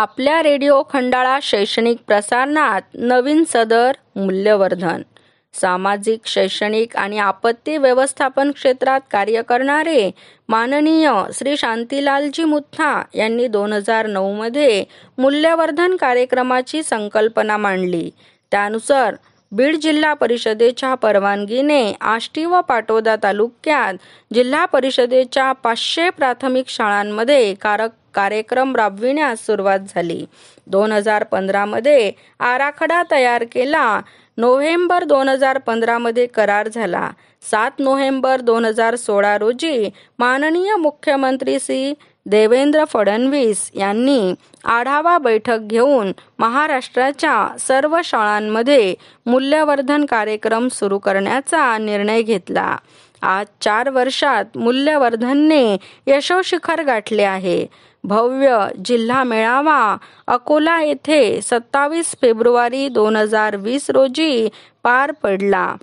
आपल्या रेडिओ खंडाळा शैक्षणिक प्रसारणात नवीन सदर मूल्यवर्धन. सामाजिक शैक्षणिक आणि आपत्ती व्यवस्थापन क्षेत्रात कार्य करणारे माननीय श्री शांतीलालजी मुथा यांनी दोन हजार नऊमध्ये मूल्यवर्धन कार्यक्रमाची संकल्पना मांडली. त्यानुसार बीड जिल्हा परिषदेच्या परवानगीने आष्टी व पाटोदा तालुक्यात जिल्हा परिषदेच्या पाचशे प्राथमिक शाळांमध्ये कारक कार्यक्रम राबविण्यास सुरुवात झाली. दोन हजार पंधरामध्ये आराखडा तयार केला. नोव्हेंबर दोन हजार पंधरामध्ये करार झाला. सात नोव्हेंबर दोन हजार सोळा रोजी माननीय मुख्यमंत्री श्री देवेंद्र फडणवीस यांनी आढावा बैठक घेऊन महाराष्ट्राच्या सर्व शाळांमध्ये मूल्यवर्धन कार्यक्रम सुरू करण्याचा निर्णय घेतला. आज चार वर्षात मूल्यवर्धनने यशोशिखर गाठले आहे. भव्य जिल्हा मेळावा अकोला येथे सत्तावीस फेब्रुवारी दोन हजार वीस रोजी पार पडला.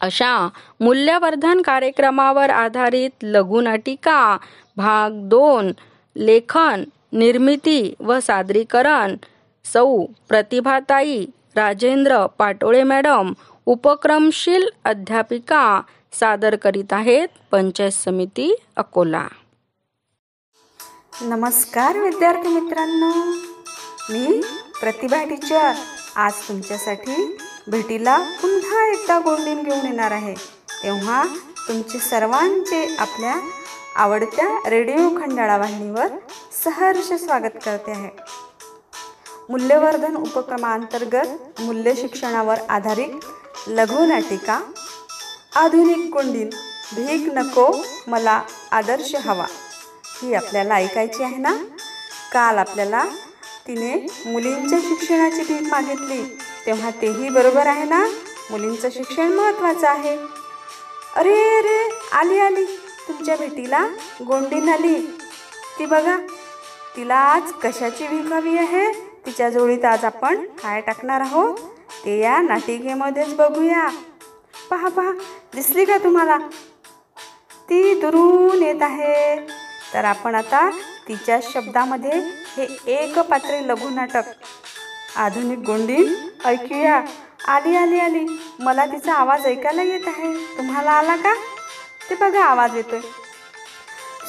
अशा मूल्यवर्धन कार्यक्रमावर आधारित लघुनाटिका भाग दोन लेखन निर्मिती व सादरीकरण सौ प्रतिभाताई राजेंद्र पाटोळे मॅडम उपक्रमशील अध्यापिका सादर करीत आहेत पंचायत समिती अकोला. नमस्कार विद्यार्थी मित्रांनो. मी प्रतिभा टीचर आज तुमच्यासाठी भेटीला पुन्हा एकदा गोंडीन घेऊन येणार आहे. तेव्हा तुमचे सर्वांचे आपल्या आवडत्या रेडिओ खंडाळा वाहिनीवर सहर्ष स्वागत करते आहे. मूल्यवर्धन उपक्रमांतर्गत मूल्य शिक्षणावर आधारित लघुनाटिका आधुनिक गोंडीन भीक नको मला आदर्श हवा. ही आपल्याला ऐकायची आहे ना? काल आपल्याला तिने मुलींच्या शिक्षणाची भीक मागितली. तेव्हा तेही बरोबर आहे ना? मुलींचं शिक्षण महत्त्वाचं आहे. अरे अरे आली आली. तुमच्या भेटीला गोंडीन आली ती बघा तिला आज कशाची भीक हवी आहे? तिच्या जोडीत आज आपण काय टाकणार आहोत? ते या नाटिकेमध्येच बघूया. पहा पहा दिसली का तुम्हाला? ती दुरून येत आहे. तर आपण आता तिच्या शब्दामध्ये हे एक पात्रे लघुनाटक आधुनिक गोंडी ऐकूया. आली आली आली. मला तिचा आवाज ऐकायला येत आहे. तुम्हाला आला का? ते बघा आवाज येतोय.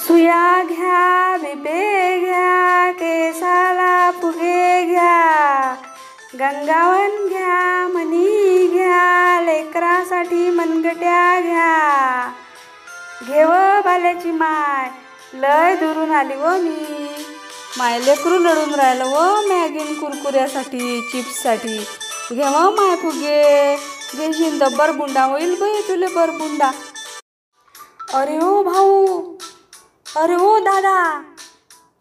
सुया घ्या बिबे घ्या केसाला फुगे घ्या. गंगावन घ्या मनी घ्या लेकरासाठी मनगट्या घ्या. घेव बाल्याची माय लय दुरून आली व मी. माय लेकरू लढून राहिलं व मॅगीन कुरकुऱ्यासाठी चिप्ससाठी. घेव माय फुगे. घेशील तर बरबुंडा होईल बाई तुले बरबुंडा. अरे ओ भाऊ. अरे ओ दादा.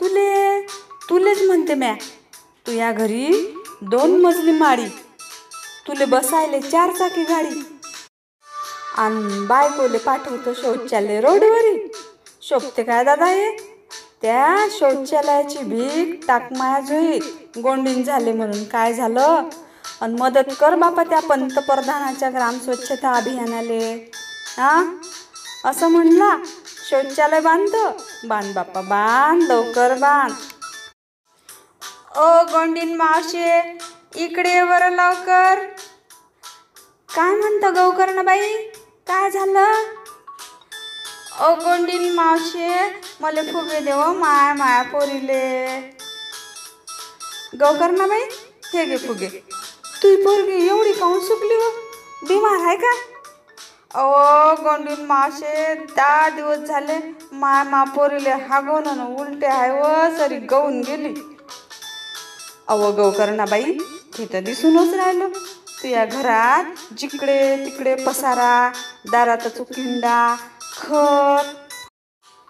तुले तुलेच म्हणते म्या. तू या घरी दोन मजली माडी. तुले बसायले चार चाकी गाडी. आणि बायकोले पाठवतो शौचालय रोडवरी. शोभते काय दादा हे? त्या शौचालयाची भीक टाकमाया जुईत गोंडीन झाले म्हणून काय झालं? आणि मदत कर बापा त्या पंतप्रधानाच्या ग्राम स्वच्छता अभियानाले. हा? असं म्हणला शौचालय बांध बांध बापा बांध लवकर बांध. ओ गोंडीन मावशे इकडे वर लवकर. काय म्हणतं गौकर्ण बाई काय झालं? ओ गोंडीन मावशे मला फुगे देव माया माया पोरीले. गौकर्ण बाई हे गे फुगे. तू पोरगी एवढी काऊन सुकली हो? बिमार आहे का? अहो गोंडीन मावशे दहा दिवस झाले माय मा पोरीले हागवून उलटे आहे व हो, सरी गवून गेली. अव गौकर्णा बाई हे तर दिसूनच राहिलो. तू या घरात जिकडे तिकडे पसारा दारात चुकिंडा खत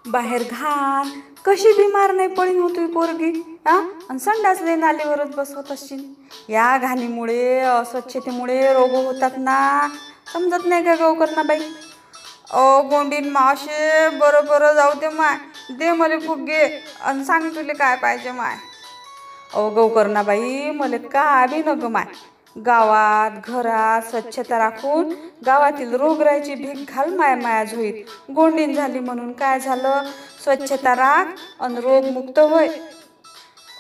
बाहेर घाण. कशी बिमार नाही पडीन होती पोरगी हा? आणि संडासले नालीवरच बसवत असशील. या घाणीमुळे अस्वच्छतेमुळे रोग होतात ना. समजत नाही का गौकर्णा बाई? ओ गोंडीन मावशे बरं बरं जाऊ दे माय. दे मला फुगे आणि सांग तुले काय पाहिजे माय. अहो गौकर्णाबाई मला का बी नको माय. गावात घरात स्वच्छता राखून गावातील रोगराईची भीक घाल माया माया झोईत. गोंडीन झाली म्हणून काय झालं? स्वच्छता राख आणि रोगमुक्त होय.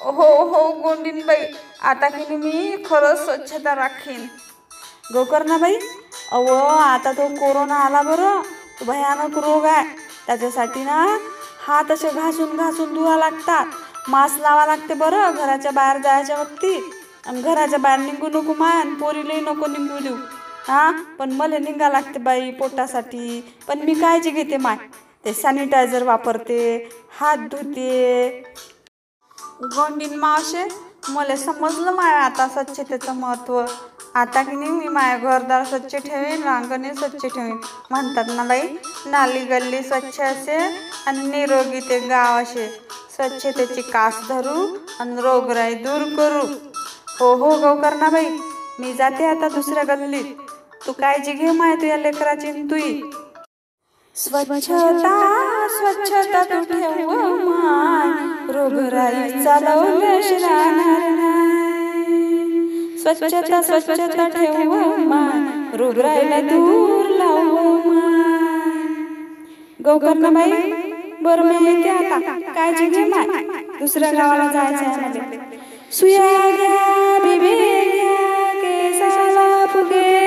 हो हो गोंडीनबाई आता की मी खरंच स्वच्छता राखीन. गोकर्णाबाई अव आता तो कोरोना आला बरं. तो भयानक रोग आहे. त्याच्यासाठी ना हात असे घासून घासून धुवा लागतात. मास्क लावा लागते बरं घराच्या बाहेर जायच्या वक्ती. आणि घराच्या बाहेर निघू नको मान पोरीलाही नको निघू देऊ. हा? पण मला निघा लागते बाई पोटासाठी. पण मी काळजी घेते माय. ते सॅनिटायझर वापरते हात धुते. गोंडीन मावशे मला समजलं माय आता स्वच्छतेचं महत्त्व आता की नाही मी माय घरदार स्वच्छ ठेवीन रांगणे स्वच्छ ठेवीन. म्हणतात ना बाई नाली गल्ली स्वच्छ असे आणि निरोगी ते गाव असे. स्वच्छतेची कास धरू आणि रोगराई दूर करू. हो हो, हो गौकर्णाबाई मी जाते आता दुसऱ्या गल्लीत. तू काळजी घे माय तुझ्या लेकराची आणि तुई. स्वच्छता स्वच्छता तू ठेव माय. रोगराई चालवल्याशी राहणार नाही. स्वच्छता स्वच्छता ठेव माय. रोगराईला दूर लावू माय. गौकर्णबाई बरं मी येते आता. काळजी घे माय. दुसऱ्या गावाला जायचं आहे सुया गया बिबे गया कैसा फुगे